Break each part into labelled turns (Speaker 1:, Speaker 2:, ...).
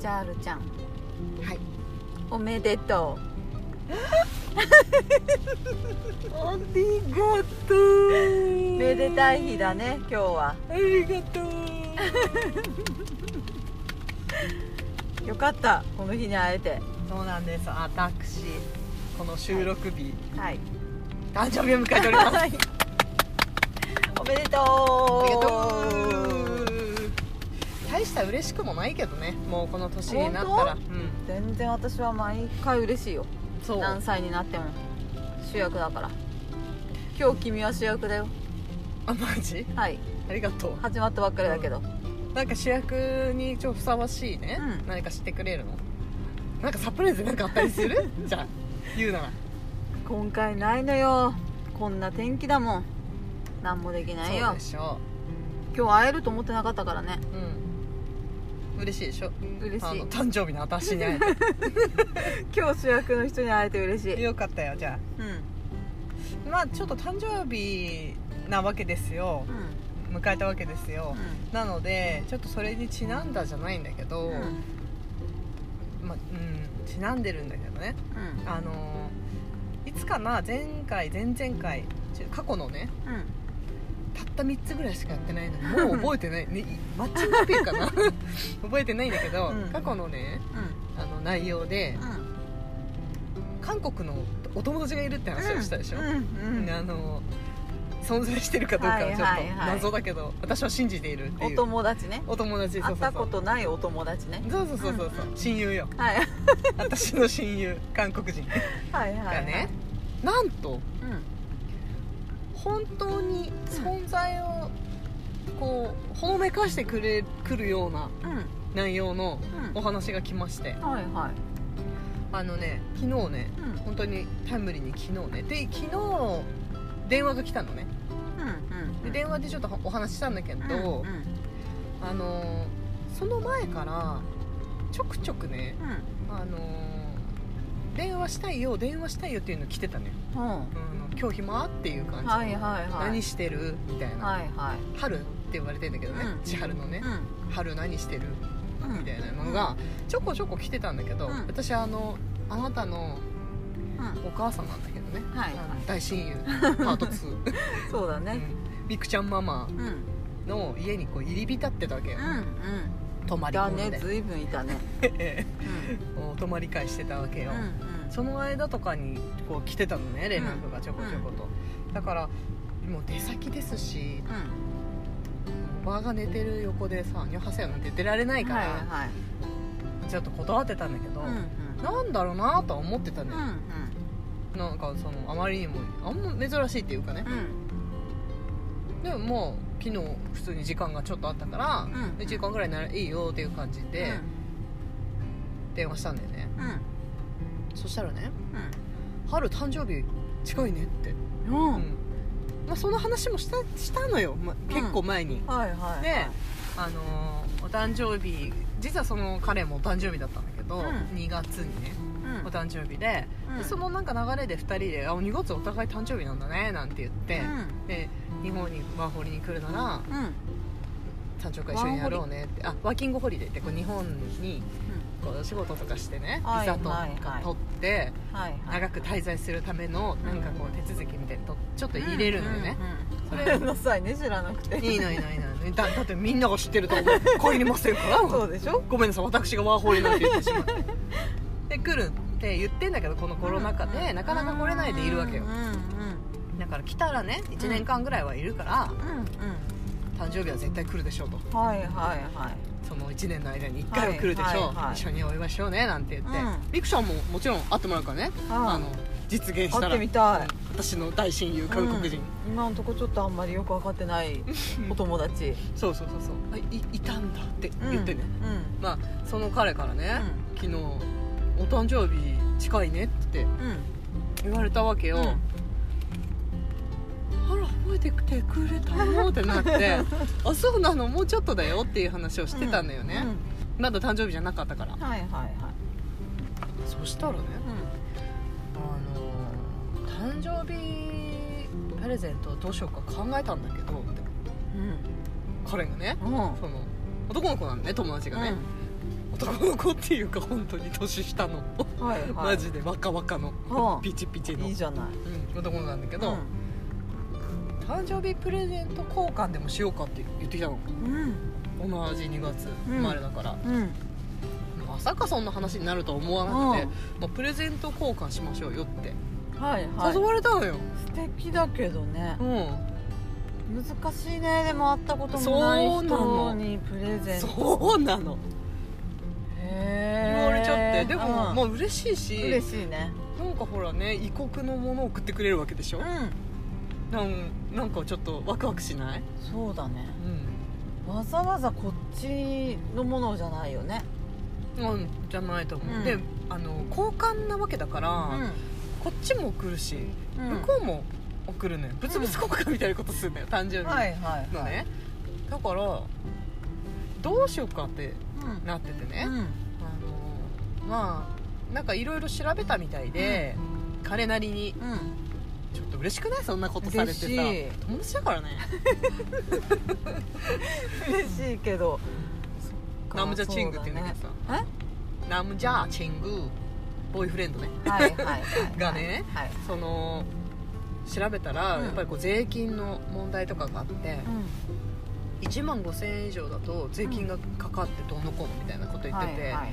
Speaker 1: チャールちゃん。
Speaker 2: はい。
Speaker 1: おめでと
Speaker 2: ありがとう
Speaker 1: う。めでたい日だね今日は。
Speaker 2: ありがとう。
Speaker 1: よかったこの日に会えて。
Speaker 2: そうなんです。私この収録日、
Speaker 1: はい。
Speaker 2: 誕生日を迎えております。
Speaker 1: はい。おめでとう。
Speaker 2: ありがとう大した嬉しくもないけどね。もうこの年になったら。うん。
Speaker 1: 全然私は毎回嬉しいよ。
Speaker 2: そう。
Speaker 1: 何歳になっても。主役だから。今日君は主役だよ。
Speaker 2: あマジ？
Speaker 1: はい。
Speaker 2: ありがとう。
Speaker 1: 始まったばっかりだけど、
Speaker 2: なんか主役にちょっとふさわしいね、
Speaker 1: うん。
Speaker 2: 何か知ってくれるの？なんかサプライズなんかあったりする？じゃあ言うなら。
Speaker 1: 今回ないのよ。こんな天気だもん。何もできないよ。
Speaker 2: そうでしょ
Speaker 1: 今日会えると思ってなかったからね。
Speaker 2: ううん嬉しいでしょ？あ
Speaker 1: 嬉しい。
Speaker 2: の誕生日の私に会
Speaker 1: 今日主役の人に会えて嬉しい。
Speaker 2: よかったよじゃ
Speaker 1: うん。
Speaker 2: あまあちょっと誕生日なわけですよ。
Speaker 1: う
Speaker 2: 迎えたわけですよ、
Speaker 1: ん。
Speaker 2: なのでちょっとそれにちなんだじゃないんだけど、
Speaker 1: うん。うん
Speaker 2: まあうんちなんでるんだけどね。
Speaker 1: うん。
Speaker 2: あのいつかな前回前々回ち過去のね
Speaker 1: うん
Speaker 2: たった3つぐらいしかやってないのに もう覚えてない、ね、マッチングアピールかな。覚えてないんだけど、
Speaker 1: うん。
Speaker 2: 過去のね
Speaker 1: うん。
Speaker 2: あの内容で韓国のお友達がいるって話をしたでしょ、
Speaker 1: うんうん。
Speaker 2: あの存在してるかどうかはちょっと
Speaker 1: はいはいはい。
Speaker 2: 謎だけど、私は信じているって
Speaker 1: お
Speaker 2: いう。
Speaker 1: 友達ね。
Speaker 2: お友達
Speaker 1: 会った
Speaker 2: そうそう。そう
Speaker 1: ことないお友達ね。
Speaker 2: そうそうそうそうそう、
Speaker 1: うん。うん
Speaker 2: 親友よ。
Speaker 1: はい。
Speaker 2: 私の親友韓国人。
Speaker 1: はいはい。
Speaker 2: がね、なんと
Speaker 1: うん
Speaker 2: 本当に存在をこうほのめかしてくれくるような
Speaker 1: うん。
Speaker 2: 内容の
Speaker 1: うん。
Speaker 2: お話が来まして。
Speaker 1: はいはい。
Speaker 2: あのね昨日ね
Speaker 1: うん。
Speaker 2: 本当にタイムリーに昨日ね。で昨日電話が来たのね。
Speaker 1: うんうん。
Speaker 2: で電話でちょっとお話ししたんだけど、
Speaker 1: うんうん。
Speaker 2: あのーその前からちょくちょくね
Speaker 1: うん。
Speaker 2: あのー電話したいよ電話したいよっていうの来てたね、
Speaker 1: うん。
Speaker 2: うん、今日暇？っていう感じで、
Speaker 1: はいはいはい。
Speaker 2: 何してる？みたいな、
Speaker 1: はいはい。
Speaker 2: 春って言われてんだけどね、
Speaker 1: うん。
Speaker 2: 千春のね、
Speaker 1: うん。
Speaker 2: 春何してる？
Speaker 1: うん
Speaker 2: みたいなのがちょこちょこ来てたんだけど、
Speaker 1: うん。
Speaker 2: 私あのあなたの
Speaker 1: うん。
Speaker 2: お母さんなんだけどね、
Speaker 1: はい
Speaker 2: あの大親友パート2、
Speaker 1: そうだね。
Speaker 2: うん、みくちゃんママの家にこう入り浸ってたわけよ、
Speaker 1: うん
Speaker 2: 泊まり込んで、
Speaker 1: だねずいぶんいたね。うん。
Speaker 2: もう泊まり会してたわけよ、
Speaker 1: うん
Speaker 2: その間とかにこう来てたのね連絡がちょこちょこと、だからもう出先ですし
Speaker 1: うん。
Speaker 2: おばあが寝てる横でさ「ニョハセヨ」なんて出られないから、
Speaker 1: はいはい
Speaker 2: ちょっと断ってたんだけど、
Speaker 1: うんうん。
Speaker 2: なんだろうなとは思ってたのよ、
Speaker 1: うん。
Speaker 2: なんかそのあまりにもあんま珍しいっていうかね。
Speaker 1: うん。
Speaker 2: でももう昨日普通に時間がちょっとあったから、
Speaker 1: うん。
Speaker 2: 1時間ぐらいならいいよっていう感じで電話したんだよね、
Speaker 1: うん。うん
Speaker 2: そしたらね「春誕生日近いね」って、
Speaker 1: うん。うん。
Speaker 2: うんまあ、その話もしたしたのよ、ま、結構前に、
Speaker 1: はいはい
Speaker 2: であのーお誕生日実はその彼もお誕生日だったんだけど、
Speaker 1: うん。
Speaker 2: 2月にね。
Speaker 1: うん
Speaker 2: お誕生日で,、
Speaker 1: うん。
Speaker 2: でそのなんか流れで2人で「あ2月お互い誕生日なんだね」なんて言って、で日本にワーホリに来るなら誕生会一緒にやろうねって。あワーキングホリデーってこう日本にこう仕事とかしてね
Speaker 1: はい
Speaker 2: ビザとか取って長く滞在するためのなんかこう手続きみたいにとちょっと入れるのよね、それ
Speaker 1: なさいね知らなくて。
Speaker 2: いいのいいのいいの。だだってみんなが知ってると思う。帰りませんから。
Speaker 1: そうでしょ？
Speaker 2: ごめんなさい私がワーホリなんて言ってしまって。で来るって言ってんだけどこのコロナ禍でなかなか来れないでいるわけよ。だから来たらね1年間ぐらいはいるから誕生日は絶対来るでしょうと。
Speaker 1: はいはいはい。
Speaker 2: その1年の間に1回は来るでしょう、一緒にお祝いしようねなんて言って、
Speaker 1: うん。
Speaker 2: ミクちゃんももちろん会ってもらうからね、
Speaker 1: あ
Speaker 2: あの実現したら。
Speaker 1: 会ってみたい。
Speaker 2: 私の大親友韓国人、
Speaker 1: うん。今のとこちょっとあんまりよく分かってないお友達。
Speaker 2: そうそうそうそう。あいいたんだって言ってね、
Speaker 1: うん
Speaker 2: まあその彼からね、昨日「お誕生日近いね」って
Speaker 1: うん。
Speaker 2: 言われたわけよ、
Speaker 1: うん
Speaker 2: あら覚えてくてくれたの？ってなって あそうなの？もうちょっとだよっていう話をしてたんだよね、まだ誕生日じゃなかったから。
Speaker 1: うんはいはいはい。
Speaker 2: そしたらねあの誕生日プレゼントどうしようか考えたんだけどって。
Speaker 1: うん。
Speaker 2: 彼がね
Speaker 1: うん。うん
Speaker 2: その男の子なんだね友達がね、男っていうか本当に年下の、
Speaker 1: はいはい。
Speaker 2: マジで若々の。
Speaker 1: は
Speaker 2: ピチピチ
Speaker 1: あ
Speaker 2: の。
Speaker 1: いいじゃない。
Speaker 2: うん、男なんだけど、
Speaker 1: うん。
Speaker 2: 誕生日プレゼント交換でもしようかって言ってきたの。
Speaker 1: うん。
Speaker 2: 同じ2月
Speaker 1: うん。
Speaker 2: 生まれだから、
Speaker 1: うん。
Speaker 2: まさかそんな話になるとは思わなくて、まあ、プレゼント交換しましょうよって。
Speaker 1: はいはい。
Speaker 2: 誘われたのよ、
Speaker 1: 素敵だけどね。
Speaker 2: うん。
Speaker 1: 難しいね。でも会ったこともない
Speaker 2: そうなの。
Speaker 1: 人にプレゼント。
Speaker 2: そうなの。
Speaker 1: へ
Speaker 2: でも、
Speaker 1: うん。
Speaker 2: まあ嬉しいし
Speaker 1: 嬉しいね。
Speaker 2: なんかほらね異国のものを送ってくれるわけでしょ、
Speaker 1: うん。
Speaker 2: なんなんかちょっとワクワクしない、
Speaker 1: そうだね。
Speaker 2: うん。
Speaker 1: わざわざこっちのものじゃないよね。
Speaker 2: うん、じゃないと思う、
Speaker 1: うん。
Speaker 2: であの交換なわけだから、こっちも送るし、
Speaker 1: うん。
Speaker 2: 向こうも送るのよ。物々交換みたいなことするんだよ誕生日
Speaker 1: はいはいはい。
Speaker 2: のね、だからどうしようかって
Speaker 1: うん。
Speaker 2: なっててね、
Speaker 1: うん
Speaker 2: まあなんかいろいろ調べたみたいで、彼なりに。
Speaker 1: うん。
Speaker 2: ちょっと嬉しくない？そんなことされてさ。
Speaker 1: 嬉しい。
Speaker 2: 友達だからね。
Speaker 1: 嬉しいけど。
Speaker 2: ナムジャチングって言うんだけどさ。
Speaker 1: そう
Speaker 2: ナムジャーチング。ボーイフレンドね。がね
Speaker 1: はい
Speaker 2: その調べたら、
Speaker 1: うん。
Speaker 2: やっぱりこう税金の問題とかがあって、
Speaker 1: う
Speaker 2: 1万5000円以上だと税金がかかってどうのこうのみたいなこと言
Speaker 1: ん
Speaker 2: ってて、
Speaker 1: はいはいはい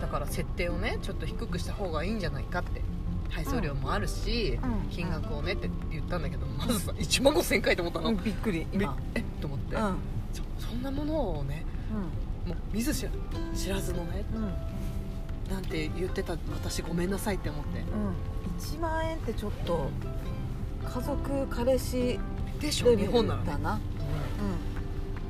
Speaker 2: だから設定をねちょっと低くした方がいいんじゃないかって。配送料もあるし、
Speaker 1: うん。
Speaker 2: 金額をねって言ったんだけどまずさ1万5000円かいと思ったの、
Speaker 1: うんびっくり今。
Speaker 2: びえと思って、
Speaker 1: うん。
Speaker 2: そそんなものをねもう見ず知ら知らずのね
Speaker 1: うん。うん
Speaker 2: なんて言ってた私ごめんなさいって思って。
Speaker 1: うん。1万円ってちょっと家族彼氏
Speaker 2: でしょ
Speaker 1: レベル
Speaker 2: 日本ならね。
Speaker 1: だな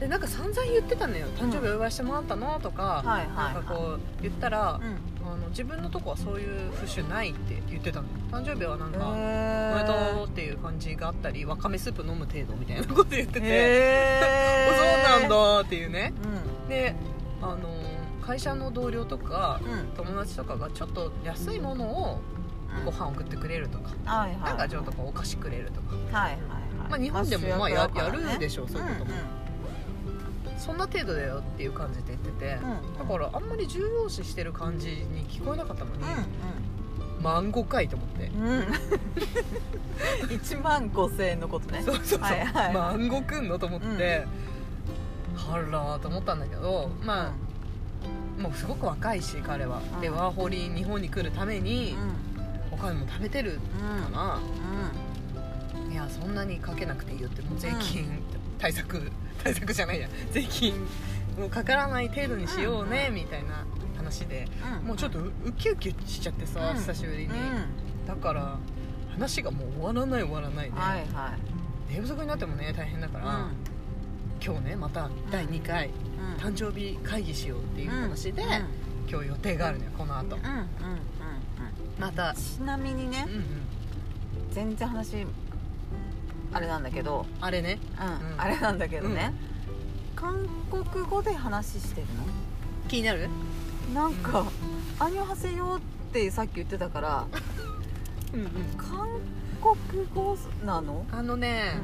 Speaker 2: でなんか散々言ってたのよ。誕生日お祝いしてもらったのとか、
Speaker 1: はいはいはい。
Speaker 2: なんかこう言ったら、
Speaker 1: うん。うん
Speaker 2: あの自分のとこはそういう風習ないって言ってたのよ。誕生日はなんか、おめで
Speaker 1: へ
Speaker 2: とうっていう感じがあったりわかめスープ飲む程度みたいなこと言ってて、
Speaker 1: へ
Speaker 2: そうなんだっていうね。
Speaker 1: うん。
Speaker 2: であの会社の同僚とか
Speaker 1: うん。
Speaker 2: 友達とかがちょっと安いものをご飯送ってくれるとか、
Speaker 1: はいはい。
Speaker 2: なんかちょっとお菓子くれるとか。
Speaker 1: はいはいはい。
Speaker 2: まあ日本でもまあややるでしょ
Speaker 1: う
Speaker 2: そういうこともそんな程度だよっていう感じで言ってて、だからあんまり重要視してる感じに聞こえなかったのに、万5回と思って、
Speaker 1: うん。うんうん1万5000円のことね。
Speaker 2: そうそうそう、
Speaker 1: はいはい。
Speaker 2: 万5くんのと思って、はらーと思ったんだけどまあ、もうすごく若いし彼は、
Speaker 1: うん。
Speaker 2: でワーホリ日本に来るために
Speaker 1: うん。
Speaker 2: お金も貯めてる
Speaker 1: うん。
Speaker 2: か
Speaker 1: うん。
Speaker 2: な、いやそんなにかけなくていいよってもう税金対策対策じゃないや。税金もうかからない程度にしようね、みたいな話で。
Speaker 1: うん。
Speaker 2: もうちょっとウウキウキしちゃってさ、
Speaker 1: うん。
Speaker 2: 久しぶりに、
Speaker 1: うん。
Speaker 2: だから話がもう終わらない終わらないで、
Speaker 1: はいはい。
Speaker 2: 寝不足になってもね大変だから、今日ねまた第2回
Speaker 1: うん。
Speaker 2: 誕生日会議しようっていう話で、
Speaker 1: うん。
Speaker 2: 今日予定があるのよこの後。
Speaker 1: うんうんうんうん。
Speaker 2: また。
Speaker 1: ちなみにね全然話あれなんだけど。
Speaker 2: あれね。
Speaker 1: うん。
Speaker 2: うん。
Speaker 1: あれなんだけどね。韓国語で話してる
Speaker 2: 気になる？
Speaker 1: のなんか「アニョハセヨ」ってさっき言ってたから
Speaker 2: うんうん。
Speaker 1: 韓国語なの？
Speaker 2: あのね、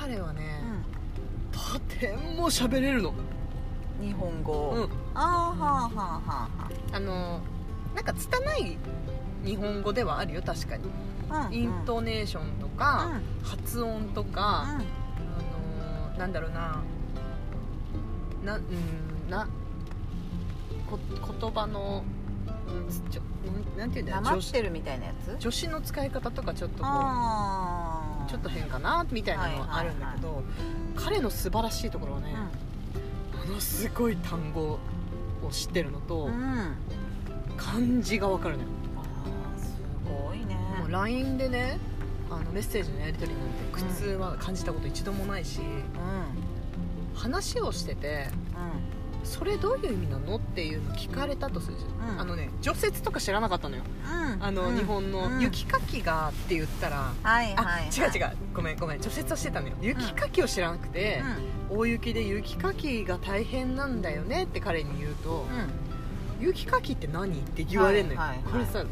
Speaker 2: 彼はね、とても喋れるの、
Speaker 1: うん日本語、
Speaker 2: うん、
Speaker 1: あーはあはあはあは
Speaker 2: あのなんか拙い日本語ではあるよ確かに、
Speaker 1: あうん。
Speaker 2: イントネーションとか、発音とか、
Speaker 1: うん。
Speaker 2: あのなんだろうな。なうんなこ言葉の、うん、ちょなんていうんだろう。
Speaker 1: なってるみたいなやつ？
Speaker 2: 助詞の使い方とかちょっとこうちょっと変かなみたいなのはあるんだけど、彼の素晴らしいところはね、ものすごい単語を知ってるのと、
Speaker 1: うん、うん、
Speaker 2: 漢字が分かるのよ。
Speaker 1: すごいね。
Speaker 2: もう LINE でねあのメッセージのやり取りなんて苦痛は感じたこと一度もないし、
Speaker 1: うん。
Speaker 2: 話をしてて
Speaker 1: う
Speaker 2: それどういう意味なのっていうの聞かれたとするじゃん、
Speaker 1: うん。
Speaker 2: あのね除雪とか知らなかったのよ、あの、
Speaker 1: うん。
Speaker 2: 日本の
Speaker 1: うん。
Speaker 2: 雪かきがって言ったら、
Speaker 1: はい
Speaker 2: あ、
Speaker 1: はい。
Speaker 2: 違う違うごめんごめん除雪はしてたのよ。雪かきを知らなくて、大雪で雪かきが大変なんだよねって彼に言うと、
Speaker 1: うん。
Speaker 2: 雪かきって何って言われるのよ、
Speaker 1: はいはいはい。
Speaker 2: これさ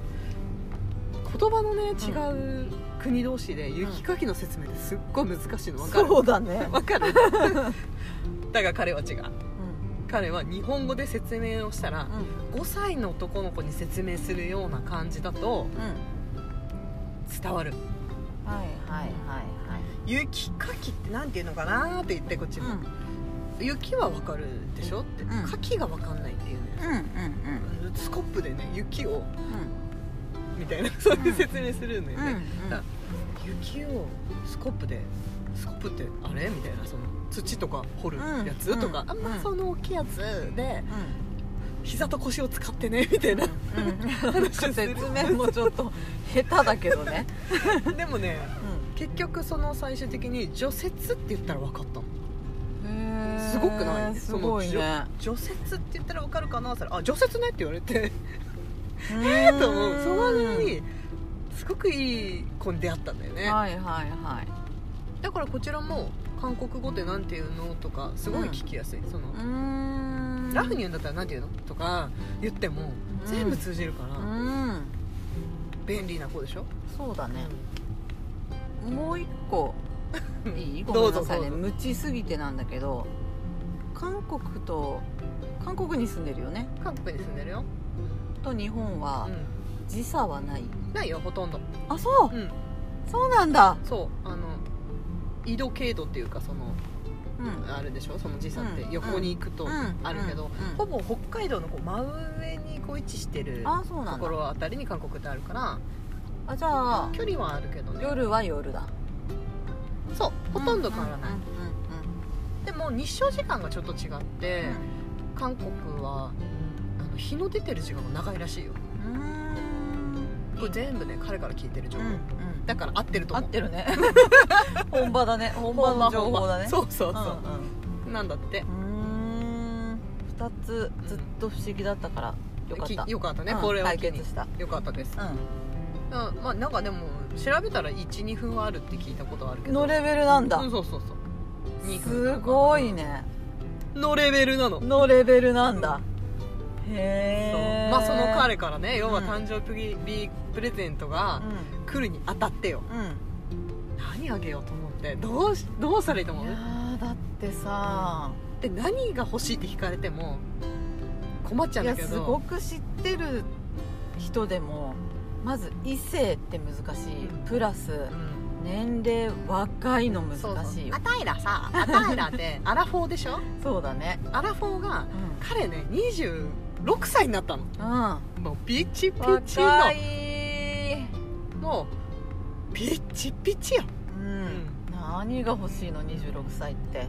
Speaker 2: 言葉のね違う国同士で雪かきの説明ってすっごい難しいの。分かる？
Speaker 1: そうだね。
Speaker 2: 分かる？だが彼は違う。彼は日本語で説明をしたら
Speaker 1: うん。
Speaker 2: 5歳の男の子に説明するような感じだと
Speaker 1: うん
Speaker 2: 伝わる。
Speaker 1: はいはいはい
Speaker 2: 雪かきってなんていうのかなって言ってこっちも、
Speaker 1: はい
Speaker 2: 雪はわかるでしょ？って、
Speaker 1: うん。
Speaker 2: 牡蠣がわかんないっていうね、
Speaker 1: うんうんうん。
Speaker 2: スコップでね雪を
Speaker 1: うん。
Speaker 2: みたいなそういう説明するんだよね、
Speaker 1: うんうん
Speaker 2: だ雪をスコップでスコップってあれ？みたいなその土とか掘るやつ、
Speaker 1: うん
Speaker 2: とか、
Speaker 1: うん。
Speaker 2: あんまその大きいやつで膝と腰を使ってねみたいな。
Speaker 1: うん。
Speaker 2: 話をする。
Speaker 1: 説明もちょっと下手だけどね。
Speaker 2: でもね結局その最終的に除雪って言ったら分かったの。すごくない？
Speaker 1: すごいね。
Speaker 2: 除雪って言ったら分かるかな？って言ったらあ除雪ね？って言われて。
Speaker 1: え
Speaker 2: と思う。そのぐらいすごくいい子に出会ったんだよね、
Speaker 1: はいはいはい。
Speaker 2: だからこちらも韓国語ってなんていうのとかすごい聞きやすい、そのラフに言うんだったらなんていうの？とか言っても
Speaker 1: うん。
Speaker 2: 全部通じるか
Speaker 1: う
Speaker 2: ら
Speaker 1: ん。
Speaker 2: 便利な子でしょ、
Speaker 1: そうだね。もう一個。いい？ご
Speaker 2: どうん
Speaker 1: なさいね。無知すぎてなんだけど韓国と韓国に住んでるよね。
Speaker 2: 韓国に住んでるよ、
Speaker 1: と日本は
Speaker 2: う
Speaker 1: 時差はない？
Speaker 2: ん、ないよほとんど。
Speaker 1: あそう？
Speaker 2: うん。
Speaker 1: そうなんだ。
Speaker 2: そう。あの緯度経度っていうかその
Speaker 1: うん。
Speaker 2: あるでしょ？その時差って。
Speaker 1: うん。
Speaker 2: 横に行くと
Speaker 1: うん。
Speaker 2: あるけど、
Speaker 1: うん。うん。
Speaker 2: ほぼ北海道のこう真上にこう位置してる
Speaker 1: あそうなんだ。
Speaker 2: ところあたりに韓国ってあるから
Speaker 1: あじゃあ
Speaker 2: 距離はあるけどね。
Speaker 1: 夜は夜だ。
Speaker 2: そう。ほとんど変わらない、
Speaker 1: うん
Speaker 2: でも日照時間がちょっと違って、
Speaker 1: うん。
Speaker 2: 韓国はあの日の出てる時間が長いらしいよ。
Speaker 1: うんうんうーん
Speaker 2: これ全部ね彼から聞いてる情報、
Speaker 1: うんうん。
Speaker 2: だから合ってると思う。
Speaker 1: 合ってるね。本場だね。本場の情報だね。
Speaker 2: そうそうそう、
Speaker 1: うん
Speaker 2: なんだって。
Speaker 1: うんうーん。2つずっと不思議だったからよかった。
Speaker 2: きよかったね、
Speaker 1: うん
Speaker 2: これを機に。
Speaker 1: 解決した。
Speaker 2: よかったです、
Speaker 1: う
Speaker 2: あまあなんかでも調べたら12分はあるって聞いたことはあるけど。
Speaker 1: んのレベルなんだ。
Speaker 2: うんそうそうそう。2分
Speaker 1: すごいね。
Speaker 2: のレベルなの。
Speaker 1: のレベルなんだ。へえ
Speaker 2: まあその彼からね要は
Speaker 1: うん
Speaker 2: 誕生日プレゼントが
Speaker 1: う
Speaker 2: 来るにあたってよ。何あげようと思って。どうしどうしたらいいと思
Speaker 1: いうやーだってさ。
Speaker 2: で何が欲しいって聞かれても困っちゃうん
Speaker 1: いや
Speaker 2: だけど。
Speaker 1: すごく知ってる人でもまず異性って難しい。
Speaker 2: うん。
Speaker 1: プラス
Speaker 2: うん。
Speaker 1: 年齢若いの難
Speaker 2: そうそう。
Speaker 1: しいよ
Speaker 2: アタイラさアタイラってアラフォーでしょ？
Speaker 1: そうだね。
Speaker 2: アラフォーが
Speaker 1: う
Speaker 2: 彼ね26歳になったの。
Speaker 1: んうん
Speaker 2: もうピチピチ
Speaker 1: 若い。
Speaker 2: のもうピチピチよ
Speaker 1: うん。何が欲しいの？26歳って。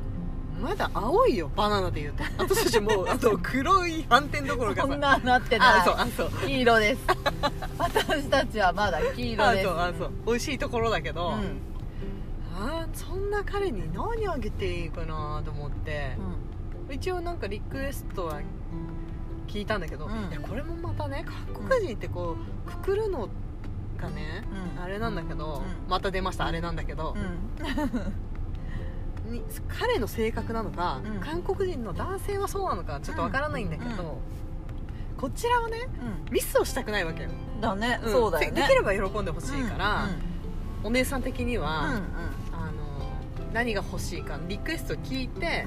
Speaker 2: まだ青いよ。バナナで言うと。私たちもう あと黒い斑点どころかさ。
Speaker 1: そんななって
Speaker 2: あ
Speaker 1: ない。
Speaker 2: そうあそう。
Speaker 1: 黄色です。私たちはまだ黄色
Speaker 2: あ
Speaker 1: です。
Speaker 2: そうあそう。美味しいところだけど、
Speaker 1: うん。
Speaker 2: あーそんな彼に何あげていいかなと思って、一応なんかリクエストは聞いたんだけど、
Speaker 1: うん。
Speaker 2: いやこれもまたね韓国人ってこうくくるのがね、
Speaker 1: うん。
Speaker 2: あれなんだけど、
Speaker 1: うん。
Speaker 2: また出ましたあれなんだけど。
Speaker 1: う、ん。
Speaker 2: に彼の性格なのか、
Speaker 1: うん。
Speaker 2: 韓国人の男性はそうなのかちょっとわからないんだけど、
Speaker 1: うん。
Speaker 2: こちらはね
Speaker 1: うん。
Speaker 2: ミスをしたくないわけよ、
Speaker 1: うんだね。
Speaker 2: ん。
Speaker 1: そうだよね。
Speaker 2: でできれば喜んでほしいから、
Speaker 1: うん。
Speaker 2: お姉さん的には、
Speaker 1: うん
Speaker 2: あの何が欲しいかリクエスト聞いて、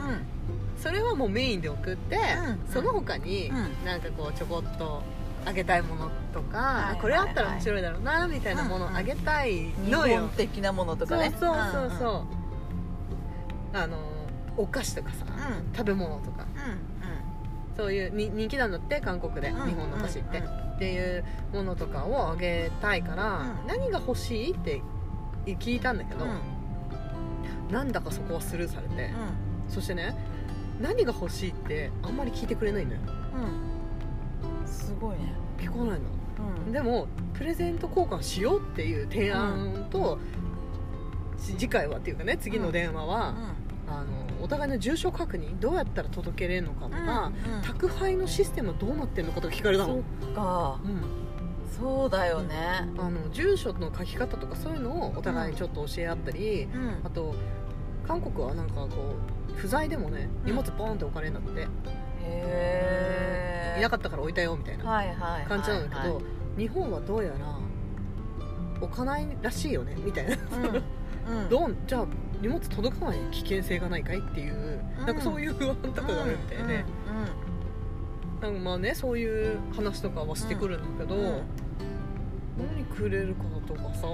Speaker 2: それはもうメインで送って、
Speaker 1: うん
Speaker 2: その他に、
Speaker 1: うん。
Speaker 2: なんかこうちょこっとあげたいものとか、
Speaker 1: はいはいはい。
Speaker 2: これあったら面白いだろうなみたいなものをあげたい
Speaker 1: 日
Speaker 2: のよ、
Speaker 1: 本的なものとかね。
Speaker 2: そうそうそうそう、あのお菓子とかさ、
Speaker 1: うん。
Speaker 2: 食べ物とか。
Speaker 1: うん
Speaker 2: そういうに人気なんだって韓国で、
Speaker 1: うん
Speaker 2: 日本のお菓子って、
Speaker 1: うん
Speaker 2: っていうものとかをあげたいから、
Speaker 1: うん。
Speaker 2: 何が欲しいって聞いたんだけど、
Speaker 1: うん。うん
Speaker 2: なんだかそこはスルーされて、
Speaker 1: う
Speaker 2: そしてね何が欲しいってあんまり聞いてくれないのよ。
Speaker 1: んうん。すごいね。
Speaker 2: 聞かないの。
Speaker 1: うん。
Speaker 2: でもプレゼント交換しようっていう提案と、し次回はっていうかね次の電話は、あのお互いの住所確認どうやったら届けれるのかとか、
Speaker 1: うん
Speaker 2: 宅配のシステムはどうなってるのかとか聞かれたの。
Speaker 1: そっか。
Speaker 2: うん。
Speaker 1: そうだよね。
Speaker 2: あの住所の書き方とかそういうのをお互いにちょっと教え合ったり、
Speaker 1: うん。
Speaker 2: あと韓国はなんかこう不在でもね
Speaker 1: うん。
Speaker 2: 荷物ポンって置かれるんだって、
Speaker 1: へえ
Speaker 2: いなかったから置いたよみたいな。感じなんだけど、
Speaker 1: はい
Speaker 2: 日本はどうやら置かないらしいよねみたいな。
Speaker 1: うんうん。
Speaker 2: どうじゃあ荷物届かない危険性がないかいっていう、
Speaker 1: うん。
Speaker 2: なんかそういう不安とかがあるみたいで、なんかまあねそういう話とかはしてくるんだけど、何くれるかとかさ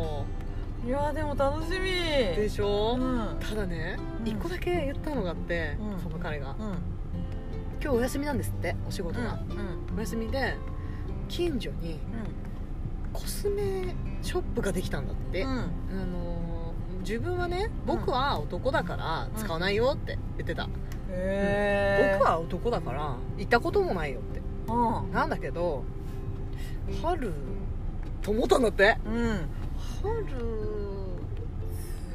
Speaker 1: いやでも楽しみ。
Speaker 2: でしょ、
Speaker 1: うん。
Speaker 2: ただね
Speaker 1: うん。
Speaker 2: 一個だけ言ったのがあって、
Speaker 1: うん。
Speaker 2: その彼が。
Speaker 1: うん「
Speaker 2: 今日お休みなんですってお仕事が、
Speaker 1: うん。
Speaker 2: お休みで近所にコスメショップができたんだって、
Speaker 1: うん。
Speaker 2: あのー自分はね僕は男だから使わないよって言ってた、僕は男だから行ったこともないよって。
Speaker 1: うん。
Speaker 2: なんだけど春と思ったんだって。
Speaker 1: うん。
Speaker 2: 春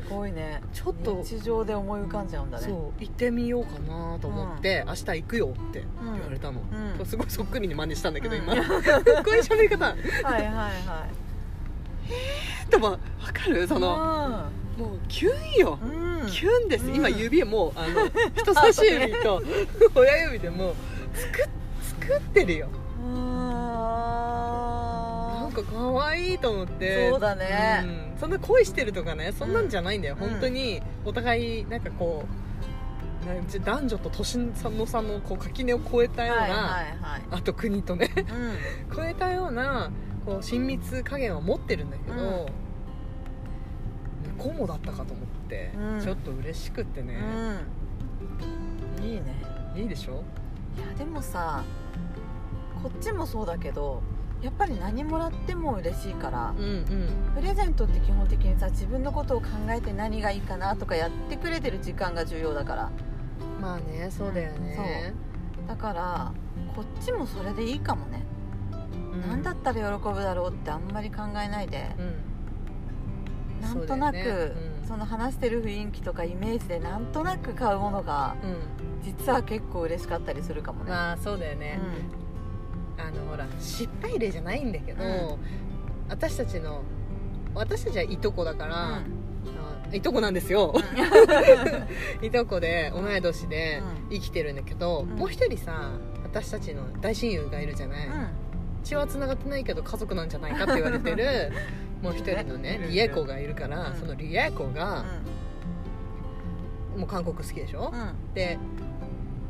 Speaker 1: すごいね。
Speaker 2: ちょっと。
Speaker 1: 日常で思い浮かんじゃうんだね。
Speaker 2: そう。行ってみようかなと思って、明日行くよって言われたの、
Speaker 1: うん。
Speaker 2: すごいそっくりに真似したんだけど、
Speaker 1: うん。
Speaker 2: 今。こういう喋り方。
Speaker 1: はいはいはい。
Speaker 2: でも分かる？そのもうキュンよ。
Speaker 1: うん。
Speaker 2: キュンです、
Speaker 1: うん。
Speaker 2: 今指もうあの 人差し指と親指でもう作っ作ってるよ。な
Speaker 1: あ
Speaker 2: んか可愛いと思って。
Speaker 1: そうだね。
Speaker 2: うん。そんな恋してるとかねそんなんじゃないんだよ、
Speaker 1: うん。
Speaker 2: 本当にお互いなんかこう男女と年の差のこう垣根を越えたような、
Speaker 1: はいはいはい。
Speaker 2: あと国とね
Speaker 1: うん。
Speaker 2: 超えたようなこう親密加減は持ってるんだけど、
Speaker 1: うん。
Speaker 2: 向こうもだったかと思って、
Speaker 1: うん。
Speaker 2: ちょっと嬉しくってね、
Speaker 1: うん。いいね。
Speaker 2: いいでしょ？
Speaker 1: いやでもさこっちもそうだけどやっぱり何もらっても嬉しいから
Speaker 2: うんうん。
Speaker 1: プレゼントって基本的にさ自分のことを考えて何がいいかなとかやってくれてる時間が重要だから。
Speaker 2: まあねそうだよね、
Speaker 1: だからこっちもそれでいいかもね、
Speaker 2: うん。
Speaker 1: 何だったら喜ぶだろうってあんまり考えないで。
Speaker 2: うん。
Speaker 1: なんとなくそ,、
Speaker 2: ね。うん。
Speaker 1: の話してる雰囲気とかイメージでなんとなく買うものが
Speaker 2: うん。
Speaker 1: 実は結構嬉しかったりするかもね、
Speaker 2: まあそうだよね、あのほら失敗例じゃないんだけど、
Speaker 1: うん。
Speaker 2: 私たちの私たちはいとこだか
Speaker 1: うん。
Speaker 2: いとこなんですよ、
Speaker 1: うん。
Speaker 2: いとこで同い年で
Speaker 1: うん。
Speaker 2: 生きてるんだけど、
Speaker 1: うん。
Speaker 2: もう一人さ私たちの大親友がいるじゃない、血は繋がってないけど家族なんじゃないかって言われてる もう一人のねリエコがいるから、
Speaker 1: うん。
Speaker 2: そのリエコ
Speaker 1: うん。
Speaker 2: が、もう韓国好きでしょ、
Speaker 1: うん。
Speaker 2: でよ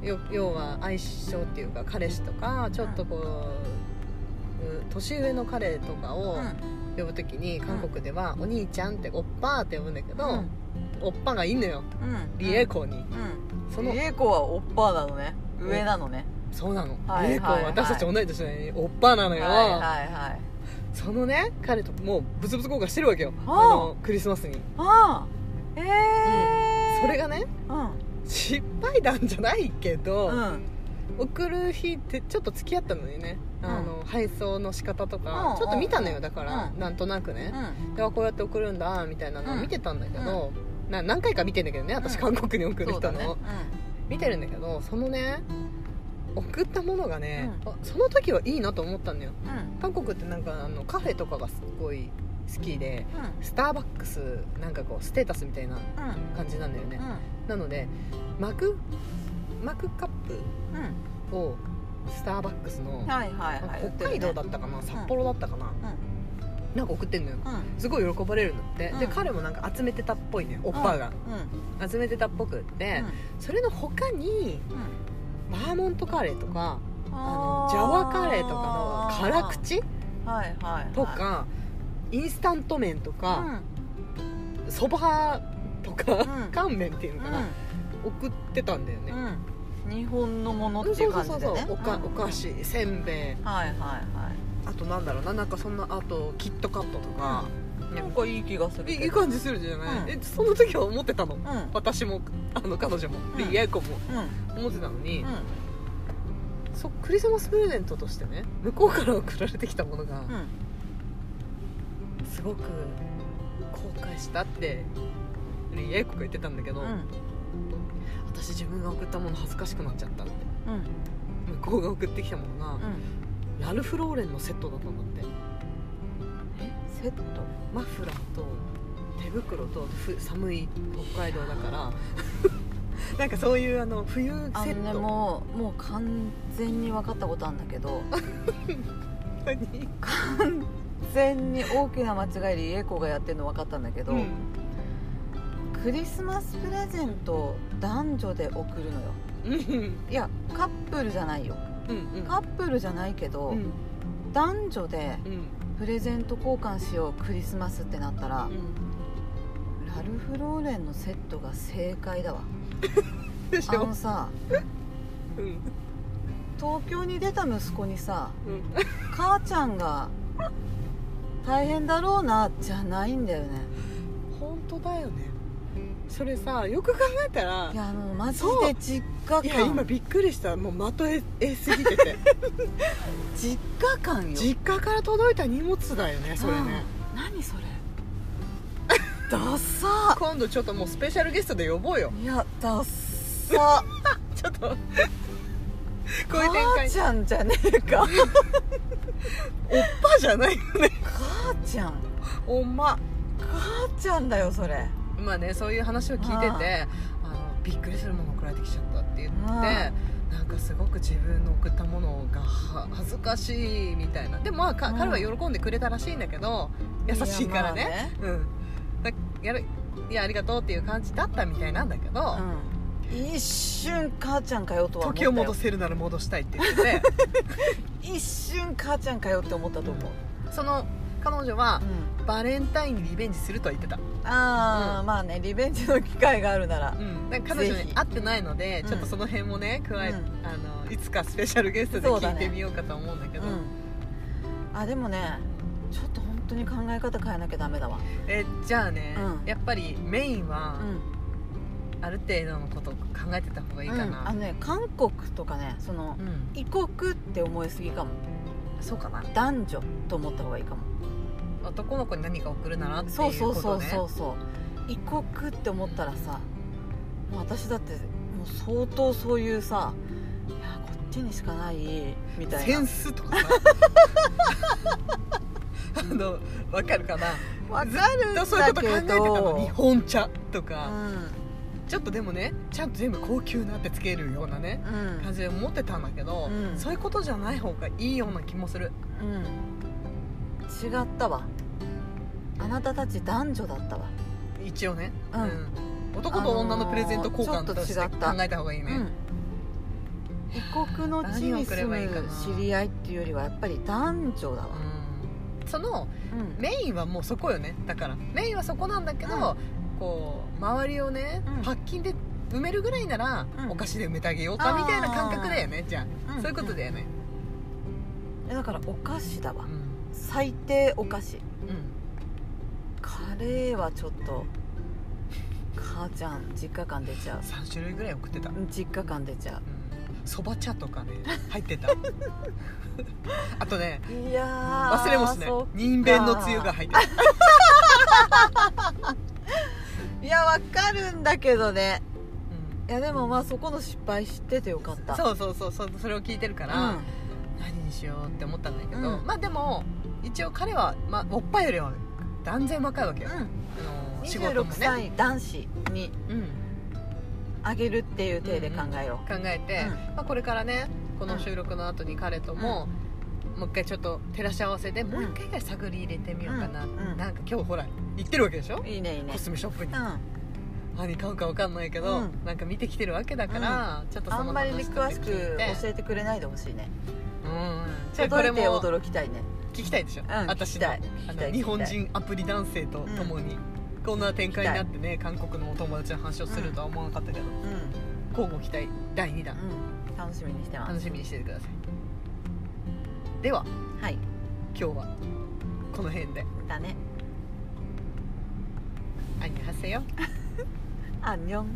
Speaker 2: 要は相性っていうか彼氏とかちょっとこう、う年上の彼とかを呼ぶ時に韓国では「お兄ちゃん」って「おっぱー」って呼ぶんだけど、
Speaker 1: うん。
Speaker 2: おっぱがいんのよ。
Speaker 1: うん。
Speaker 2: リエコに、
Speaker 1: うん。
Speaker 2: その
Speaker 1: リエコはオッパーなのね。上なのね。
Speaker 2: そうなの、
Speaker 1: はい
Speaker 2: リエコ
Speaker 1: は
Speaker 2: 私たち同い年なのにおっぱなのよ、
Speaker 1: はいはいはい。
Speaker 2: そのね彼ともうブツブツ交換してるわけよ。
Speaker 1: あ。あ
Speaker 2: のクリスマスに、
Speaker 1: あ。あええ
Speaker 2: それがね
Speaker 1: うん
Speaker 2: 失敗談じゃないけど、
Speaker 1: うん。
Speaker 2: 送る日ってちょっと付き合ったのにね、あの配送の仕方とか、
Speaker 1: うん。
Speaker 2: ちょっと見たのよ
Speaker 1: うん。
Speaker 2: だから、
Speaker 1: うん。
Speaker 2: なんとなくね、
Speaker 1: うん。
Speaker 2: ではこうやって送るんだみたいなのを
Speaker 1: うん。
Speaker 2: 見てたんだけど、な何回か見てんだけどね私
Speaker 1: うん。
Speaker 2: 韓国に送る人の、
Speaker 1: ね。
Speaker 2: 見てるんだけどそのね送ったものがね、その時はいいなと思ったんだよ。韓国ってなんかあのカフェとかがすごい好きでスターバックスなんかこうステータスみたいな
Speaker 1: うん。
Speaker 2: 感じなんだよね。
Speaker 1: うん、
Speaker 2: なのでマクマクカッ
Speaker 1: うん。
Speaker 2: プをスターバックスの、
Speaker 1: はいはいはい。
Speaker 2: 北海道だったかな、札幌だったかな、なんか送ってんのよ。
Speaker 1: うん。うん
Speaker 2: すごい喜ばれるんだって、
Speaker 1: うん。
Speaker 2: で彼もなんか集めてたっぽいねおっぱが、
Speaker 1: うん。
Speaker 2: 集めてたっぽくって、それの他に
Speaker 1: うん。
Speaker 2: バーモントカレーとか
Speaker 1: うん
Speaker 2: あのジャワカレーとかの辛口
Speaker 1: はいはいはい。
Speaker 2: とか、インスタント麺と
Speaker 1: うん。
Speaker 2: かそば、とか、
Speaker 1: うん。
Speaker 2: 乾麺っていうのかな、
Speaker 1: う
Speaker 2: 送ってたんだよね、
Speaker 1: んうん。日本のものって
Speaker 2: そ
Speaker 1: いうう
Speaker 2: そうそうそう
Speaker 1: 感じでね
Speaker 2: おか
Speaker 1: うん。
Speaker 2: お菓子せんべい。
Speaker 1: はいはいはい。
Speaker 2: あとなんだろうななんかそんなあとキットカットとか、
Speaker 1: なんかいい気がする
Speaker 2: いいい感じするじゃない、
Speaker 1: うん。
Speaker 2: えその時は思ってたの？
Speaker 1: うん。
Speaker 2: 私もあの彼女も、
Speaker 1: うん。
Speaker 2: でリエコも。
Speaker 1: うん。
Speaker 2: 思ってたのに、
Speaker 1: うん。
Speaker 2: そクリスマスプレゼントとしてね向こうから送られてきたものが
Speaker 1: うん
Speaker 2: すごく後悔したってリエコが言ってたんだけど、
Speaker 1: うん。
Speaker 2: 私自分が送ったもの恥ずかしくなっちゃったって。
Speaker 1: うん。
Speaker 2: 向こうが送ってきたものが、
Speaker 1: うん。
Speaker 2: ラルフ・ローレンのセットだったんだって。
Speaker 1: え？セット？
Speaker 2: マフラーと手袋とふ寒い北海道だから。なんかそういうあの冬セット。
Speaker 1: もうもう完全に分かったことあるんだけど。
Speaker 2: 何？
Speaker 1: 完全に大きな間違いでエコがやってるの分かったんだけど、
Speaker 2: うん。
Speaker 1: クリスマスプレゼントを男女で送るのよ。
Speaker 2: うん。
Speaker 1: いやカップルじゃないよ。
Speaker 2: うんうん。
Speaker 1: カップルじゃないけど、
Speaker 2: うん。
Speaker 1: 男女で
Speaker 2: うん。
Speaker 1: プレゼント交換しようクリスマスってなったら、
Speaker 2: うん。
Speaker 1: ラルフ・ローレンのセットが正解だわ。あ
Speaker 2: でしょ？
Speaker 1: のさ
Speaker 2: うん。
Speaker 1: 東京に出た息子にさ
Speaker 2: うん。
Speaker 1: 母ちゃんが大変だろうなじゃないんだよね。
Speaker 2: 本当だよね。それさよく考えたら
Speaker 1: いやあのマジで実家
Speaker 2: いや今
Speaker 1: 感
Speaker 2: びっくりした。もうまとええすぎてて。
Speaker 1: 実家感よ。
Speaker 2: 実家から届いた荷物だよねそれね。
Speaker 1: うん。何それ。ダッサ。
Speaker 2: 今度ちょっともうスペシャルゲストで呼ぼうよ。
Speaker 1: いやダッサ。
Speaker 2: ちょっとこういう展開。
Speaker 1: 母ちゃんじゃねえか。
Speaker 2: おっぱじゃないよね。
Speaker 1: 母ちゃん。
Speaker 2: おんま。
Speaker 1: 母ちゃんだよそれ。
Speaker 2: まあねそういう話を聞いててあのびっくりするもの送られてきちゃったって言ってなんかすごく自分の送ったものがは恥ずかしいみたいな。でもまあ彼は喜んでくれたらしいんだけど優しいからね。
Speaker 1: いや
Speaker 2: うん。だやるいやありがとうっていう感じだったみたいなんだけど、
Speaker 1: うん、一瞬母ちゃんかよとは思った
Speaker 2: 時
Speaker 1: よ
Speaker 2: を戻せるなら戻したいって言ってて
Speaker 1: 一瞬母ちゃんかよって思ったと思う、
Speaker 2: その彼女は
Speaker 1: うん。
Speaker 2: バレンタインにリベンジするとは言ってた、
Speaker 1: ああ、
Speaker 2: うん。
Speaker 1: まあねリベンジの機会があるなら、
Speaker 2: うん、だから彼女に会ってないので
Speaker 1: うん。
Speaker 2: ちょっとその辺もね加え、
Speaker 1: うん。
Speaker 2: あのいつかスペシャルゲストで聞いてみようかと思うんだけど。
Speaker 1: うん。あでもねちょっと本当に考え方変えなきゃダメだわ。
Speaker 2: えじゃあね、
Speaker 1: うん。
Speaker 2: やっぱりメインは
Speaker 1: うん
Speaker 2: ある程度のことを考えてた方がいいか
Speaker 1: うん。あ
Speaker 2: な
Speaker 1: のね韓国とかねその
Speaker 2: うん、
Speaker 1: 異国って思いすぎかも。
Speaker 2: そうかな。
Speaker 1: 男女と思った方がいいかも。
Speaker 2: 男の子に何か送るならっていう
Speaker 1: そう
Speaker 2: ことね。
Speaker 1: そうそうそうそう異国って思ったらさもう私だってもう相当そういうさいやこっちにしかないみたいな。
Speaker 2: センスとかさ。あのわかるかな。
Speaker 1: わか
Speaker 2: ずっとそういうこと考えてたの。日本茶と
Speaker 1: う
Speaker 2: か、
Speaker 1: ん
Speaker 2: ちょっとでもねちゃんと全部高級なってつけるようなね
Speaker 1: うん。
Speaker 2: 感じで思ってたんだけど、
Speaker 1: うん。
Speaker 2: そういうことじゃない方がいいような気もする。
Speaker 1: うん。違ったわ。あなたたち男女だったわ。
Speaker 2: 一応ね、
Speaker 1: うん。
Speaker 2: 男と女のプレゼント交換として考えた方がいいね、
Speaker 1: うん。異国の地に住
Speaker 2: 何を送ればいいか
Speaker 1: む
Speaker 2: な
Speaker 1: 知り合いっていうよりはやっぱり男女だわ。
Speaker 2: うん。その
Speaker 1: うん。
Speaker 2: メインはもうそこよね。だからメインはそこなんだけど、
Speaker 1: うん
Speaker 2: こう周りをね、
Speaker 1: うん。
Speaker 2: パッキンで埋めるぐらいなら、
Speaker 1: うん。
Speaker 2: お菓子で埋めてあげようかみたいな感覚だよねじゃあ、
Speaker 1: うん。
Speaker 2: そういうことだよね。
Speaker 1: えだからお菓子だわ。
Speaker 2: うん、
Speaker 1: 最低お菓子。
Speaker 2: うん。
Speaker 1: カレーはちょっと母ちゃん実家感出ちゃう。
Speaker 2: 3種類ぐらい送ってた。
Speaker 1: うん実家感出ちゃ
Speaker 2: そば茶とかね 入ってた。あとね
Speaker 1: ういやー
Speaker 2: 忘れもしない。
Speaker 1: そっ
Speaker 2: 人弁のつゆが入ってた
Speaker 1: いやわかるんだけどね。いやでもまあそこの失敗知っててよかった。
Speaker 2: そうそうそうそうそれを聞いてるから、
Speaker 1: うん。
Speaker 2: 何にしようって思ったんだけど、
Speaker 1: うん。
Speaker 2: まあでも一応彼は、まあ、おっぱいよりは断然若いわけよ、
Speaker 1: うん。
Speaker 2: あの仕事
Speaker 1: 26
Speaker 2: もね、
Speaker 1: 歳男子に
Speaker 2: うん、
Speaker 1: あげるっていう体で考えよ
Speaker 2: 考えて、
Speaker 1: うん。
Speaker 2: まあ、これからねこの収録の後に彼とも、もう一回ちょっと照らし合わせてもう一回ぐらい探り入れてみようかな、
Speaker 1: うん。うん。
Speaker 2: なんか今日ほら行ってるわけでしょ？
Speaker 1: ういいねいいね。
Speaker 2: コスメショップに、
Speaker 1: うん。
Speaker 2: 何買うか分かんないけど、
Speaker 1: うん。
Speaker 2: なんか見てきてるわけだから、ちょっとその
Speaker 1: あんまりね
Speaker 2: 話とか
Speaker 1: 詳しく教えてくれないでほしいね。
Speaker 2: うん。じゃあこ
Speaker 1: 届いて
Speaker 2: れも
Speaker 1: 驚きたいね。
Speaker 2: 聞きたいでしょ、
Speaker 1: うん
Speaker 2: 私の
Speaker 1: 聞きたい。聞き
Speaker 2: あ
Speaker 1: たい
Speaker 2: の日本人アプリ男性と共に、こんな展開になってね韓国のお友達の話をするとは思わなかったけど、
Speaker 1: うん。
Speaker 2: 交互期待第2弾。
Speaker 1: うん。楽しみにしてます。
Speaker 2: 楽しみにしててくださいでは
Speaker 1: はい。
Speaker 2: 今日はこの辺で。
Speaker 1: だね。
Speaker 2: アンニョンハセヨ
Speaker 1: アンニョン